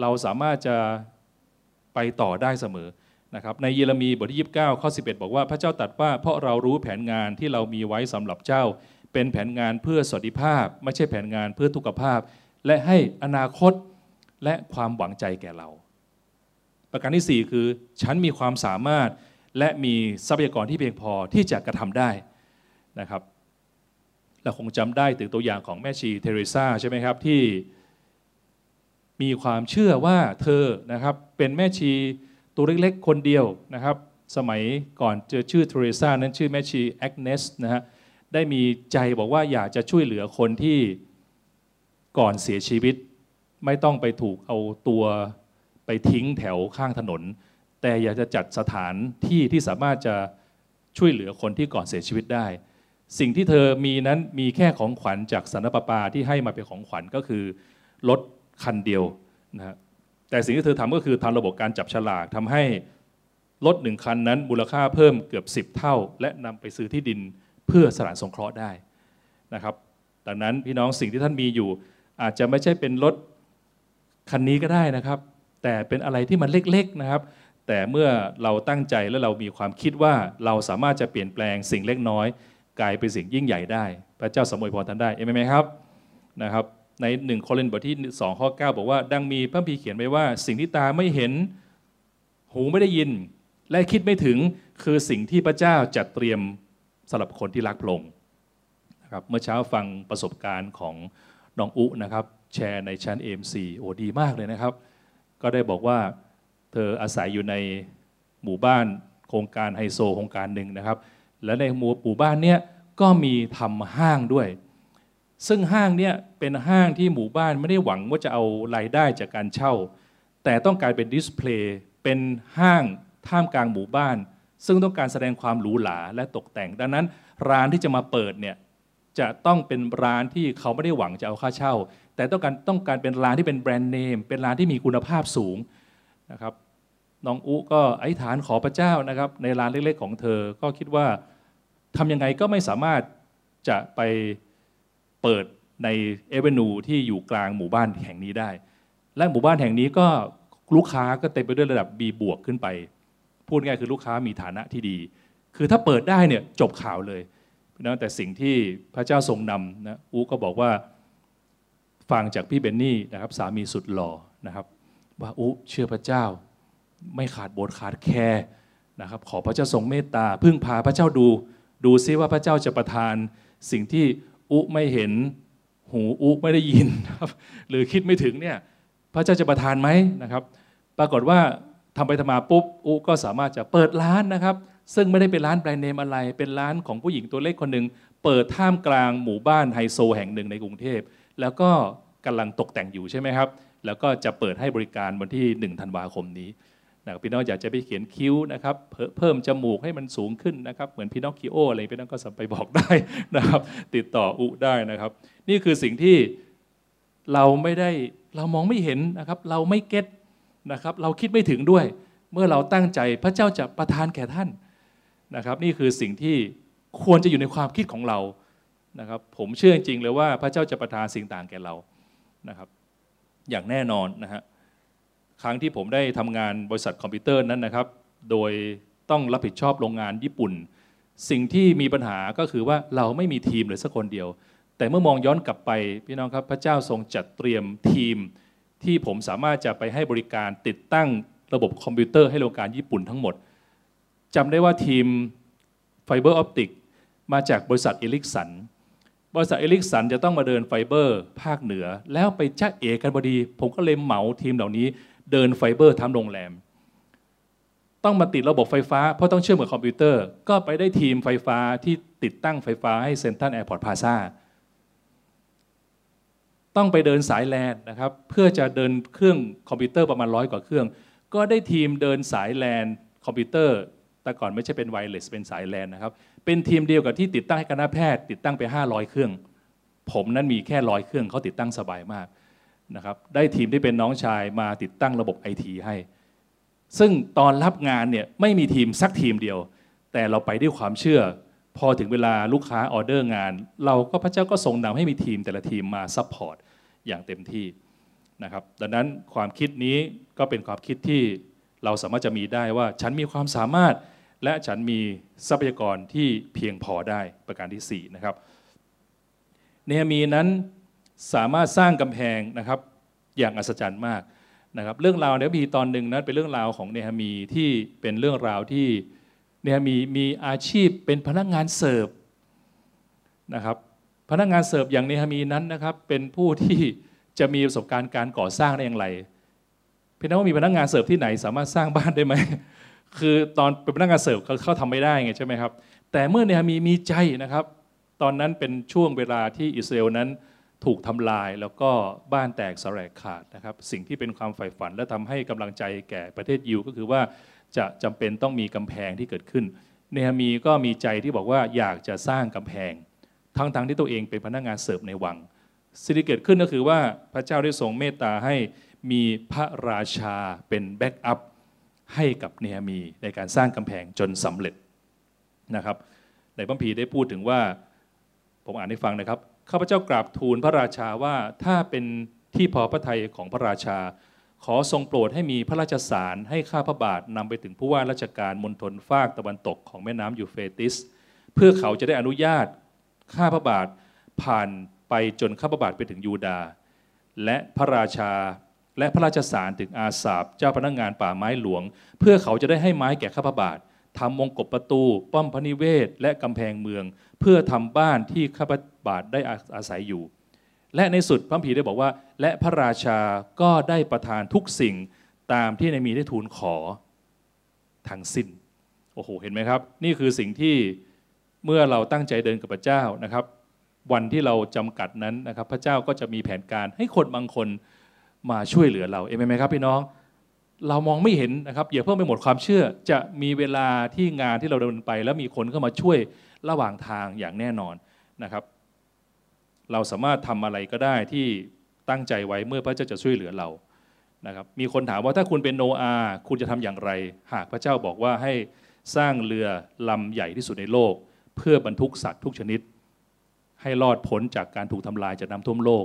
Speaker 1: เราสามารถจะไปต่อได้เสมอนะครับในเยเรมีบทที่29ข้อ11 บอกว่าพระเจ้าตรัสว่าเพราะเรารู้แผนงานที่เรามีไว้สำหรับเจ้า เป็นแผนงานเพื่อสวัสดิภาพ ไม่ใช่แผนงานเพื่อทุกขภาพ และให้อนาคตและความหวังใจแก่เรา ประการที่ 4 คือ ฉันมีความสามารถและมีทรัพยากรที่เพียงพอที่จะกระทำได้นะครับเราคงจำได้ถึงตัวอย่างของแม่ชีเทเรซาใช่ไหมครับที่มีความเชื่อว่าเธอนะครับเป็นแม่ชีตัวเล็กๆ คนเดียวนะครับ สมัยก่อนเจอชื่อเทเรซานั้นชื่อแม่ชีแอกเนสนะฮะได้มีใจบอกว่าอยากจะช่วยเหลือคนที่ก่อนเสียชีวิต ไม่ต้องไปถูกเอาตัว ไปทิ้งแถวข้างถนน แต่อยากจะจัดสถานที่ที่สามารถจะช่วยเหลือคนที่ก่อนเสียชีวิตได้ สิ่งที่เธอมีนั้นมีแค่ของขวัญจากสันปปาที่ให้มาเป็นของขวัญก็คือรถคันเดียวนะฮะแต่สิ่งที่เธอทำก็คือทำระบบการจับฉลากทำให้รถหนึ่งคันนั้นมูลค่าเพิ่มเกือบ 10 เท่า และนำไปซื้อที่ดินเพื่อสถานสงเคราะห์ได้นะครับ ดังนั้นพี่น้องสิ่งที่ท่านมีอยู่ อาจจะไม่ใช่เป็นรถคันนี้ก็ได้นะครับ แต่เป็นอะไรที่มันเล็กๆนะครับ แต่เมื่อเราตั้งใจและเรามีความคิดว่าเราสามารถจะเปลี่ยนแปลงสิ่งเล็กน้อย กลายเป็นสิ่งยิ่งใหญ่ได้ พระเจ้าสมุยพรท่านได้เอเมนไหมครับนะครับ ในหนึ่งโครินธ์บทที่2ข้อ9บอกว่า ดังมีพระพีเขียนไว้ว่า สิ่งที่ตาไม่เห็นหูไม่ได้ยิน และคิดไม่ถึงคือสิ่งที่พระเจ้าจัดเตรียมสำหรับคนที่รักพระองค์นะครับเมื่อเช้าฟังประสบการณ์ของน้องอุนะครับ แชร์ในชั้น AMC โอ้ดีมากเลยนะครับ ก็ได้บอกว่าเธออาศัยอยู่ในหมู่บ้านโครงการไฮโซโครงการหนึ่งนะครับ และในหมู่บ้านเนี้ยก็มีทำห้างด้วย ซึ่งห้างเนี้ยเป็นห้างที่หมู่บ้านไม่ได้หวังว่าจะเอารายได้จากการเช่า แต่ต้องการเป็นดิสเพลย์เป็นห้างท่ามกลางหมู่บ้าน ซึ่งต้องการแสดงความหรูหราและตกแต่ง ดังนั้นร้านที่จะมาเปิดเนี่ยจะต้องเป็นร้านที่เขาไม่ได้หวังจะเอาค่าเช่า แต่ต้องการต้องการเป็นร้านที่เป็นแบรนด์เนม เป็นร้านที่มีคุณภาพสูงนะครับ น้องอุก็อธิษฐานขอพระเจ้านะครับ ในร้านเล็กๆของเธอ ก็คิดว่าทำยังไงก็ไม่สามารถจะไปเปิดในเอเวนูที่อยู่กลางหมู่บ้านแห่งนี้ได้ และหมู่บ้านแห่งนี้ก็ลูกค้าก็เต็มไปด้วยระดับ B บวกขึ้นไป พูดง่ายคือลูกค้ามีฐานะที่ดี คือถ้าเปิดได้เนี่ยจบข่าวเลยนะแต่สิ่งที่พระเจ้าทรงนำนะอูก็บอกว่า ฟังจากพี่เบนนี่นะครับสามีสุดหล่อนะครับ ว่าอูเชื่อพระเจ้า ไม่ขาดโบสขาดแคร์นะครับ ขอพระเจ้าทรงเมตตาพึ่งพาพระเจ้าดู ดูซิว่าพระเจ้าจะประทาน สิ่งที่อุไม่เห็นหูอุไม่ได้ยินครับหรือคิดไม่ถึงเนี่ยพระเจ้าจะประทานไหมนะครับ ปรากฏว่าทำไปทำมาปุ๊บอุก็สามารถจะเปิดร้านนะครับ ซึ่งไม่ได้เป็นร้านแบรนด์เนมอะไร เป็นร้านของผู้หญิงตัวเล็กคนหนึ่งเปิดท่ามกลางหมู่บ้านไฮโซแห่งหนึ่งในกรุงเทพ แล้วก็กำลังตกแต่งอยู่ใช่ไหมครับ แล้วก็จะเปิดให้บริการวันที่ 1 ธันวาคมนี้นะพี่น้องอยากจะไปเขียนคิ้วนะครับ เพิ่มจมูกให้มันสูงขึ้นนะครับ เหมือนพี่น้องคิโออะไรพี่น้องก็สัมไปบอกได้นะครับ ติดต่ออุได้นะครับ นี่คือสิ่งที่เราไม่ได้เรามองไม่เห็นนะครับ เราไม่เก็ตนะครับ เราคิดไม่ถึงด้วย เมื่อเราตั้งใจพระเจ้าจะประทานแก่ท่านนะครับ นี่คือสิ่งที่ควรจะอยู่ในความคิดของเรา นะครับผมเชื่อจริงเลยว่าพระเจ้าจะประทานสิ่งต่างแก่เรานะครับอย่างแน่นอนนะฮะครั้งที่ผมได้ทำงานบริษัทคอมพิวเตอร์นั้นนะครับ โดยต้องรับผิดชอบโรงงานญี่ปุ่น สิ่งที่มีปัญหาก็คือว่าเราไม่มีทีมเลยสักคนเดียว แต่เมื่อมองย้อนกลับไปพี่น้องครับพระเจ้าทรงจัดเตรียมทีม ที่ผมสามารถจะไปให้บริการติดตั้งระบบคอมพิวเตอร์ให้โรงงานญี่ปุ่นทั้งหมดจำได้ว่าทีม fiber optic มาจากบริษัท Ericsson บริษัท Ericsson จะต้องมาเดินไฟเบอร์ ภาคเหนือ แล้วไปจ๊ะเอ๋กันพอดี ผมก็เลยเหมาทีมเหล่านี้ เดินไฟเบอร์ทำโรงแรม ต้องมาติดระบบไฟฟ้า เพราะต้องเชื่อมกับคอมพิวเตอร์ ก็ไปได้ทีมไฟฟ้าที่ติดตั้งไฟฟ้าให้ Central Airport Plaza ต้องไปเดินสายแลนนะครับ เพื่อจะเดินเครื่องคอมพิวเตอร์ประมาณร้อยกว่าเครื่อง ก็ได้ทีมเดินสายแลนคอมพิวเตอร์ แต่ก่อนไม่ใช่เป็น wireless เป็นสายแลนนะครับ เป็นทีมเดียวกับที่ติดตั้งให้คณะแพทย์ ติดตั้งไป 500 เครื่อง ผมนั้นมีแค่ร้อยเครื่องเขาติดตั้งสบายมากนะครับ ได้ทีมที่เป็นน้องชายมาติดตั้งระบบไอทีให้ ซึ่งตอนรับงานเนี่ยไม่มีทีมสักทีมเดียว แต่เราไปด้วยความเชื่อ พอถึงเวลาลูกค้าออเดอร์งาน เราก็พระเจ้าก็ทรงนำให้มีทีมแต่ละทีมมา supportอย่างเต็มที่นะครับ ดังนั้นความคิดนี้ก็เป็นความคิดที่เราสามารถจะมีได้ว่าฉันมีความสามารถ และฉันมีทรัพยากรที่เพียงพอได้ประการที่4นะครับเนฮมีนั้นสามารถสร้างกำแพงนะครับอย่างอัศจรรย์มากนะครับเรื่องราวในพระพีตอนหนึ่งนั้นเป็นเรื่องราวของเนฮามีที่เป็นเรื่องราวที่เนฮามีมีอาชีพเป็นพนักงานเสิร์ฟนะครับพนักงานเสิร์ฟอย่างเนฮามีนั้นนะครับเป็นผู้ที่จะมีประสบการณ์การก่อสร้างได้อย่างไรเพียงแต่ว่ามีพนักงานเสิร์ฟที่ไหนสามารถสร้างบ้านได้ไหม คือตอนเป็นพนักงานเสิร์ฟเขาทำไม่ได้ไงใช่ไหมครับ แต่เมื่อเนฮามีมีใจนะครับ ตอนนั้นเป็นช่วงเวลาที่อิสราเอลนั้นถูกทำลายแล้วก็บ้านแตกสลายขาดนะครับ สิ่งที่เป็นความใฝ่ฝันและทำให้กำลังใจแก่ประเทศยิวก็คือว่าจะจำเป็นต้องมีกำแพงที่เกิดขึ้น เนฮามีก็มีใจที่บอกว่าอยากจะสร้างกำแพง ทั้งๆทที่ตัวเองเป็นพนักงานเสิร์ฟในวังสิ่งที่เกิดขึ้นก็คือว่าพระเจ้าได้ทรงเมตตาให้มีพระราชาเป็นแบ็กอัพ ให้กับเนฮามีในการสร้างกำแพงจนสำเร็จนะครับ ในพระพีได้พูดถึงว่าผมอ่านให้ฟังนะครับข้าพเจ้ากราบทูลพระราชาว่าถ้าเป็นที่พอพระทัยของพระราชา ขอทรงโปรดให้มีพระราชสารให้ข้าพระบาทนำไปถึงผู้ว่าราชการมณฑลฟากตะวันตกของแม่น้ำยูเฟติส เพื่อเขาจะได้อนุญาตข้าพระบาทผ่านไปจนข้าพระบาทไปถึงยูดา และพระราชา และพระราชสารถึงอาสาบเจ้าพนักงงานป่าไม้หลวง เพื่อเขาจะได้ให้ไม้แก่ข้าพบาททำมงกบประตู ป้อมพระนิเวศ และกำแพงเมือง เพื่อทำบ้านที่ข้าพบาทได้อาศัยอยู่ และในสุดพระผีได้บอกว่า และพระราชาก็ได้ประทานทุกสิ่งตามที่ในมีได้ทูลขอทั้งสิ้นโอ้โหเห็นไหมครับ นี่คือสิ่งที่เมื่อเราตั้งใจเดินกับพระเจ้านะครับ วันที่เราจำกัดนั้นนะครับ พระเจ้าก็จะมีแผนการให้คนบางคน มาช่วยเหลือเราเอเมนไหมครับพี่น้อง เรามองไม่เห็นนะครับอย่าเพิ่งไปหมดความเชื่อ จะมีเวลาที่งานที่เราเดินไป แล้วมีคนเข้ามาช่วยระหว่างทางอย่างแน่นอนนะครับ เราสามารถทำอะไรก็ได้ที่ตั้งใจไว้เมื่อพระเจ้าจะช่วยเหลือเรานะครับมีคนถามว่าถ้าคุณเป็นโนอาคุณจะทำอย่างไร หากพระเจ้าบอกว่าให้สร้างเรือลำใหญ่ที่สุดในโลก เพื่อบรรทุกสัตว์ทุกชนิด ให้รอดพ้นจากการถูกทำลายจากน้ำท่วมโลก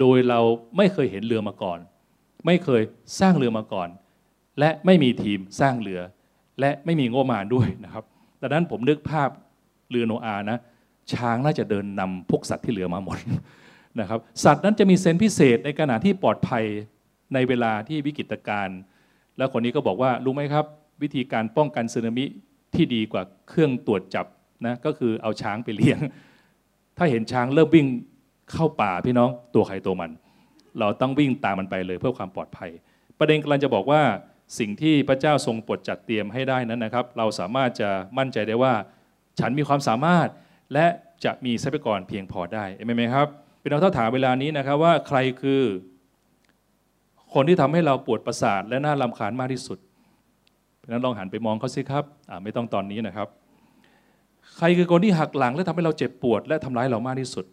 Speaker 1: โดยเราไม่เคยเห็นเรือมาก่อน ไม่เคยสร้างเรือมาก่อน และไม่มีทีมสร้างเรือ และไม่มีงบประมาณด้วยนะครับดังนั้นผมนึกภาพเรือโนอานะ ช้างน่าจะเดินนำพวกสัตว์ที่เหลือมาหมดนะครับ สัตว์นั้นจะมีเซนพิเศษในขณะที่ปลอดภัยในเวลาที่วิกฤตการณ์แล้วคนนี้ก็บอกว่ารู้ไหมครับ วิธีการป้องกันสึนามิที่ดีกว่าเครื่องตรวจจับนะก็คือเอาช้างไปเลี้ยง ถ้าเห็นช้างเริ่มวิ่ง เข้าป่าพี่น้องตัวใครตัวมัน เราต้องวิ่งตามมันไปเลยเพื่อความปลอดภัย ประเด็นกำลังจะบอกว่าสิ่งที่พระเจ้าทรงปลดจัดเตรียมให้ได้นั้นนะครับ เราสามารถจะมั่นใจได้ว่า ฉันมีความสามารถ และจะมีทรัพยากรเพียงพอได้เอเมนไหมครับเป็นเราถ้าถามเวลานี้นะครับว่าใครคือ คนที่ทำให้เราปวดประสาท และน่าลำคาญมากที่สุดเพราะนั้นลองหันไปมองเขาสิครับไม่ต้องตอนนี้นะครับ ใครคือคนที่หักหลังและทำให้เราเจ็บปวด และทำร้ายเรามากที่สุด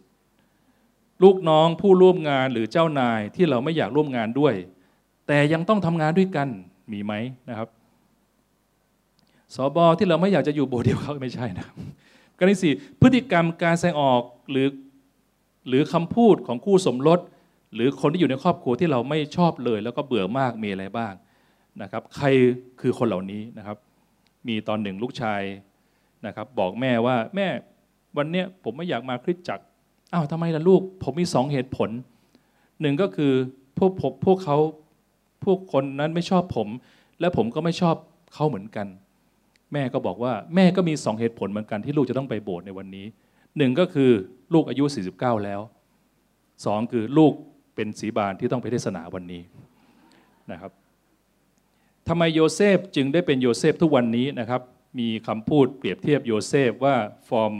Speaker 1: ลูกน้องผู้ร่วมงานหรือเจ้านายที่เราไม่อยากร่วมงานด้วย แต่ยังต้องทำงานด้วยกันมีไหมนะครับสอบอที่เราไม่อยากจะอยู่โบเดียวเขาไม่ใช่นะกรณีสี่พฤติกรรมการแสดงออกหรือหรือคำพูดของคู่สมรส หรือคนที่อยู่ในครอบครัวที่เราไม่ชอบเลย แล้วก็เบื่อมากมีอะไรบ้างนะครับ ใครคือคนเหล่านี้นะครับ มีตอนหนึ่งลูกชายนะครับ บอกแม่ว่าแม่วันเนี้ยผมไม่อยากมาคริสตจักร อ้าวทำไมล่ะลูก ผมมีสองเหตุผล หนึ่งก็คือพวกผมพวกเขาพวกคนนั้นไม่ชอบผม และผมก็ไม่ชอบเขาเหมือนกัน แม่ก็บอกว่าแม่ก็มีสองเหตุผลเหมือนกันที่ลูกจะต้องไปโบสถ์ในวันนี้หนึ่งก็คือลูกอายุ 49 แล้วสองคือลูกเป็นสีบานที่ต้องไปเทศนาวันนี้นะครับทำไมโยเซฟจึงได้เป็นโยเซฟทุกวันนี้นะครับ มีคำพูดเปรียบเทียบโยเซฟว่า from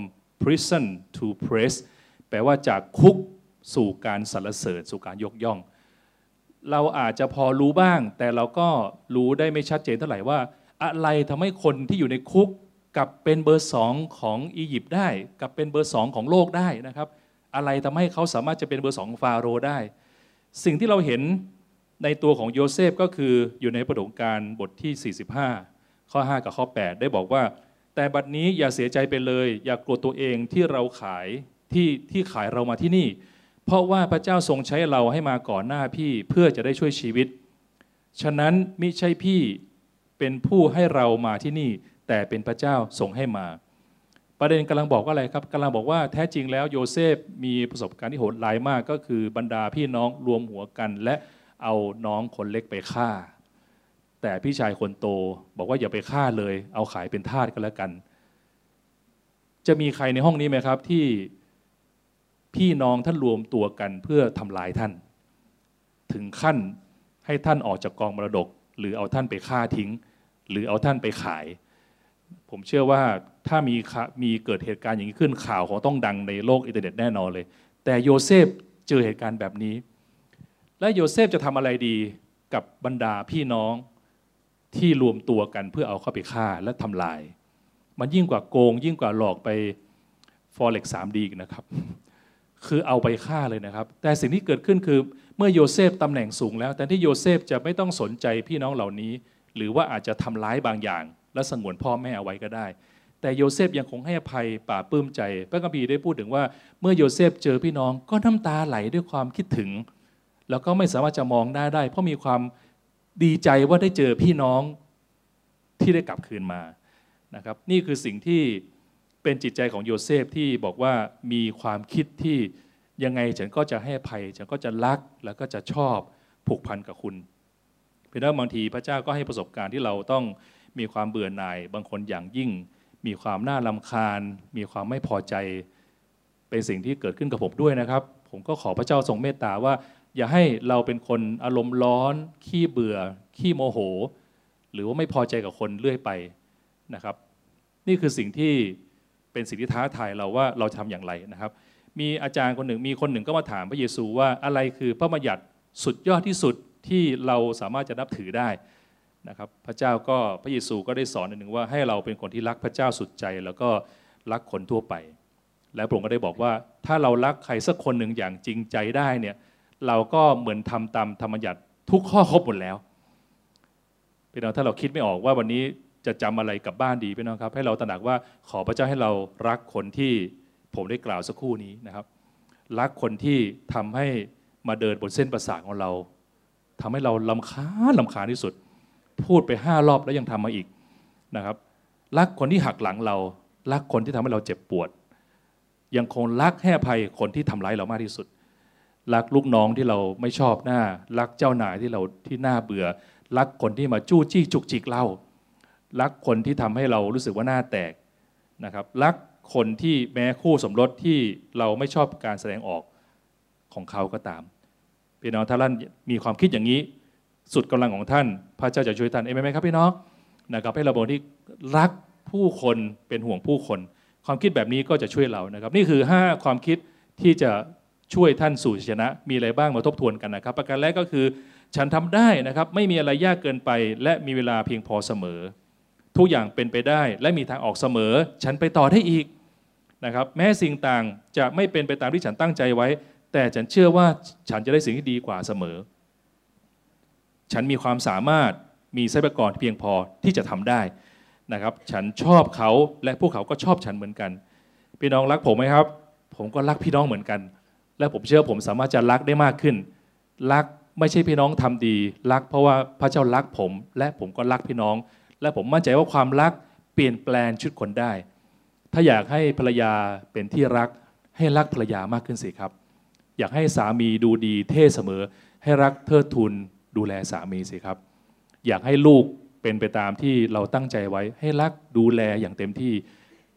Speaker 1: prison to praise แปลว่าจากคุกสู่การสรรเสริญสู่การยกย่อง เราอาจจะพอรู้บ้าง แต่เราก็รู้ได้ไม่ชัดเจนเท่าไหร่ว่า อะไรทำให้คนที่อยู่ในคุกกลับเป็นเบอร์สองของอียิปต์ได้กลับเป็นเบอร์สองของโลกได้นะครับ อะไรทำให้เขาสามารถจะเป็นเบอร์สองฟาโรห์ได้ สิ่งที่เราเห็นในตัวของโยเซฟก็คืออยู่ในประดงการบทที่ 45 ข้อ 5 กับข้อ 8 ได้บอกว่า แต่บัดนี้อย่าเสียใจไปเลย อย่ากลัวตัวเองที่เราขาย ที่ที่ขายเรามาที่นี่ เพราะว่าพระเจ้าทรงใช้เราให้มาก่อนหน้าพี่เพื่อจะได้ช่วยชีวิต ฉะนั้นมิใช่พี่เป็นผู้ให้เรามาที่นี่ แต่เป็นพระเจ้าส่งให้มา ประเด็นกำลังบอกว่าอะไรครับกำลังบอกว่าแท้จริงแล้วโยเซฟมีประสบการณ์ที่โหดร้ายมาก ก็คือบรรดาพี่น้องรวมหัวกัน และเอาน้องคนเล็กไปฆ่า แต่พี่ชายคนโตบอกว่าอย่าไปฆ่าเลย เอาขายเป็นทาสก็แล้วกัน จะมีใครในห้องนี้ไหมครับที่ พี่น้องท่านรวมตัวกันเพื่อทำลายท่าน ถึงขั้นให้ท่านออกจากกองมรดก หรือเอาท่านไปฆ่าทิ้ง หรือเอาท่านไปขาย ผมเชื่อว่าถ้ามีมีเกิดเหตุการณ์อย่างนี้ขึ้นข่าวคงต้องดังในโลกอินเทอร์เน็ตแน่นอนเลย แต่โยเซฟเจอเหตุการณ์แบบนี้ และโยเซฟจะทำอะไรดีกับบรรดาพี่น้องที่รวมตัวกันเพื่อเอาเข้าไปฆ่าและทำลาย มันยิ่งกว่าโกง ยิ่งกว่าหลอกไป Forex สาม D นะครับ คือเอาไปฆ่าเลยนะครับ แต่สิ่งที่เกิดขึ้นคือเมื่อโยเซฟตำแหน่งสูงแล้ว แทนที่โยเซฟจะไม่ต้องสนใจพี่น้องเหล่านี้ หรือว่าอาจจะทำร้ายบางอย่าง และสงวนพ่อแม่เอาไว้ก็ได้ แต่โยเซฟยังคงให้อภัยป่าปื้มใจ พระคัมภีได้พูดถึงว่า เมื่อโยเซฟเจอพี่น้องก็น้ำตาไหลด้วยความคิดถึง แล้วก็ไม่สามารถจะมองได้ได้ เพราะมีความดีใจว่าได้เจอพี่น้องที่ได้กลับคืนมานะครับ นี่คือสิ่งที่ เป็นจิตใจของโยเซฟที่บอกว่ามีความคิดที่ยังไงฉันก็จะให้ภัย ฉันก็จะรักแล้วก็จะชอบผูกพันกับคุณเพียงแต่บางทีพระเจ้าก็ให้ประสบการณ์ที่เราต้องมีความเบื่อหน่าย บางคนอย่างยิ่ง มีความน่าลำคาญ มีความไม่พอใจ เป็นสิ่งที่เกิดขึ้นกับผมด้วยนะครับ ผมก็ขอพระเจ้าทรงเมตตาว่า อย่าให้เราเป็นคนอารมณ์ร้อน ขี้เบื่อ ขี้โมโห หรือว่าไม่พอใจกับคนเรื่อยไปนะครับ นี่คือสิ่งที่ เป็นสิ่งที่ท้าทายเราว่าเราทำอย่างไรนะครับ มีอาจารย์คนหนึ่งมีคนหนึ่งก็มาถามพระเยซูว่าอะไรคือพระบัญญัติสุดยอดที่สุดที่เราสามารถจะนับถือได้นะครับพระเจ้าก็พระเยซูก็ได้สอนหนึ่งว่าให้เราเป็นคนที่รักพระเจ้าสุดใจ แล้วก็รักคนทั่วไป แล้วพระองค์ก็ได้บอกว่าถ้าเรารักใครสักคนหนึ่งอย่างจริงใจได้เนี่ยเราก็เหมือนทำตามธรรมยัติทุกข้อครบหมดแล้วพี่น้องถ้าเราคิดไม่ออกว่าวันนี้ จะจำอะไรกับบ้านดีพี่น้องครับ ให้เราตระหนักว่าขอพระเจ้าให้เรารักคนที่ผมได้กล่าวสักครู่นี้นะครับ รักคนที่ทำให้มาเดินบนเส้นประสาทของเราทำให้เราลำคาลำคาที่สุด พูดไปห้ารอบแล้วยังทำมาอีกนะครับ รักคนที่หักหลังเรา รักคนที่ทำให้เราเจ็บปวด ยังคงรักให้อภัยคนที่ทำร้ายเรามากที่สุด รักลูกน้องที่เราไม่ชอบหน้า รักเจ้านายที่เราที่น่าเบื่อ รักคนที่มาจู้จี้จุกจิกเรา รักคนที่ทำให้เรารู้สึกว่าหน้าแตกนะครับรักคนที่แม้คู่สมรสที่เราไม่ชอบการแสดงออกของเขาก็ตามพี่น้องถ้าท่านมีความคิดอย่างนี้ สุดกำลังของท่าน พระเจ้าจะช่วยท่านเองไหมครับพี่น้องนะครับให้เราบอกที่รักผู้คนเป็นห่วงผู้คน ความคิดแบบนี้ก็จะช่วยเรานะครับ นี่คือ 5 ความคิดที่จะช่วยท่านสู่ชัยชนะ มีอะไรบ้างมาทบทวนกันนะครับ ประการแรกก็คือ ฉันทำได้นะครับ ไม่มีอะไรยากเกินไป และมีเวลาเพียงพอเสมอ ทุกอย่างเป็นไปได้ และมีทางออกเสมอ ฉันไปต่อได้อีกนะครับ แม้สิ่งต่างจะไม่เป็นไปตามที่ฉันตั้งใจไว้ แต่ฉันเชื่อว่าฉันจะได้สิ่งที่ดีกว่าเสมอ ฉันมีความสามารถมีทรัพยากรเพียงพอที่จะทำได้นะครับ ฉันชอบเขาและพวกเขาก็ชอบฉันเหมือนกัน พี่น้องรักผมไหมครับ ผมก็รักพี่น้องเหมือนกัน และผมเชื่อผมสามารถจะรักได้มากขึ้น รักไม่ใช่พี่น้องทำดี รักเพราะว่าพระเจ้ารักผม และผมก็รักพี่น้อง และผมมั่นใจว่าความรักเปลี่ยนแปลงชุดคนได้ ถ้าอยากให้ภรรยาเป็นที่รัก ให้รักภรรยามากขึ้นสิครับ อยากให้สามีดูดีเท่เสมอ ให้รักเทิดทูนดูแลสามีสิครับ อยากให้ลูกเป็นไปตามที่เราตั้งใจไว้ ให้รักดูแลอย่างเต็มที่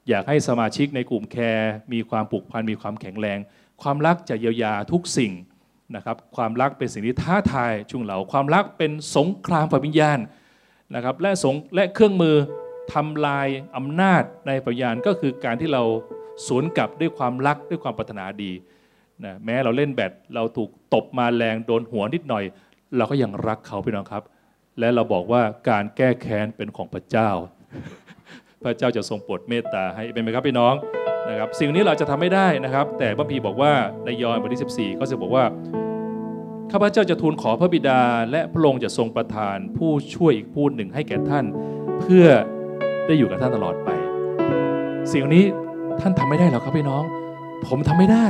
Speaker 1: อยากให้สมาชิกในกลุ่มแคร์มีความผูกพันมีความแข็งแรง ความรักจะเยียวยาทุกสิ่งนะครับ ความรักเป็นสิ่งที่ท้าทายชุงเหล่าความรักเป็นสงครามฝ่ายวิญญาณ นะครับและสงและเครื่องมือทำลายอำนาจในฝ่ายวิญญาณก็คือการที่เราสวนกลับด้วยความรักด้วยความปรารถนาดีนะแม้เราเล่นแบดเราถูกตบมาแรงโดนหัวนิดหน่อย เราก็ยังรักเขาพี่น้องครับ และเราบอกว่าการแก้แค้นเป็นของพระเจ้า พระเจ้าจะทรงโปรดเมตตาให้เป็นไหมครับพี่น้องนะครับ สิ่งนี้เราจะทำไม่ได้นะครับ แต่พระพีบอกว่าในยอห์นบทที่14ก็จะบอกว่า ข้าพเจ้าจะทูลขอพระบิดา และพระองค์จะทรงประทานผู้ช่วยอีกผู้หนึ่งให้แก่ท่าน เพื่อได้อยู่กับท่านตลอดไป สิ่งนี้ท่านทำไม่ได้หรอกครับพี่น้อง ผมทำไม่ได้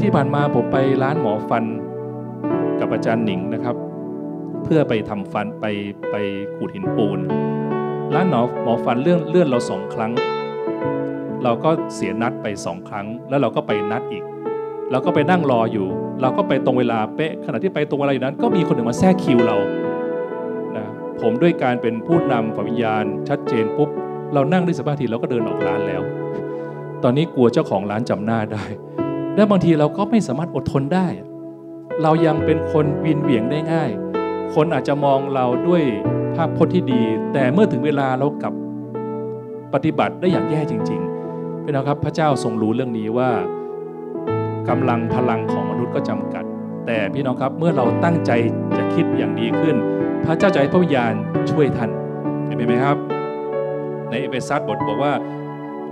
Speaker 1: ที่ผ่านมาผมไปร้านหมอฟันกับอาจารย์หนิงนะครับ เพื่อไปทำฟันไปไปขูดหินปูน ร้านหมอหมอฟันเลื่อนเลื่อนเราสองครั้ง เราก็เสียนัดไปสองครั้ง แล้วเราก็ไปนัดอีก เราก็ไปนั่งรออยู่ เราก็ไปตรงเวลาเป๊ะขณะที่ไปตรงเวลาอยู่นั้น ก็มีคนหนึ่งมาแทรกคิวเรานะผมด้วยการเป็นผู้นำฝ่ายวิญญาณ ชัดเจนปุ๊บเรานั่งได้สักพักทีเราก็เดินออกร้านแล้ว ตอนนี้กลัวเจ้าของร้านจำหน้าได้ และบางทีเราก็ไม่สามารถอดทนได้ เรายังเป็นคนวินเหวี่ยงได้ง่าย คนอาจจะมองเราด้วยภาพพจน์ที่ดี แต่เมื่อถึงเวลาเรากลับปฏิบัติได้อย่างแย่จริงๆพี่น้องครับพระเจ้าทรงรู้เรื่องนี้ว่า กำลังพลังของมนุษย์ก็จำกัด แต่พี่น้องครับเมื่อเราตั้งใจจะคิดอย่างดีขึ้น พระเจ้าจะให้พระวิญญาณช่วยท่านเห็นไหมครับ ในเอเฟซัสบทบอกว่า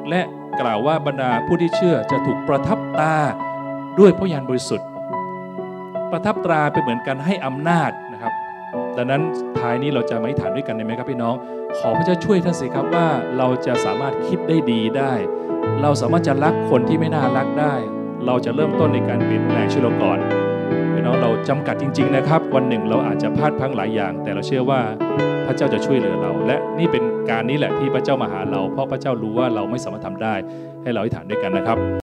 Speaker 1: และกล่าวว่าบรรดาผู้ที่เชื่อจะถูกประทับตาด้วยพระวิญญาณบริสุทธิ์ ประทับตราเป็นเหมือนกันให้อำนาจนะครับดังนั้นท้ายนี้เราจะไม่ฐานด้วยกันได้ไหมครับพี่น้อง ขอพระเจ้าช่วยท่านสิครับว่าเราจะสามารถคิดได้ดีได้ เราสามารถจะรักคนที่ไม่น่ารักได้ เราจะเริ่มต้นในการเปลี่ยนแปลงชีวิตเราก่อนพี่น้องเราจำกัดจริง ๆนะครับ วันหนึ่งเราอาจจะพลาดพังหลายอย่าง แต่เราเชื่อว่าพระเจ้าจะช่วยเหลือเรา และนี่เป็นการนี้แหละที่พระเจ้ามาหาเรา เพราะพระเจ้ารู้ว่าเราไม่สามารถทำได้ ให้เราอธิษฐานด้วยกันนะครับ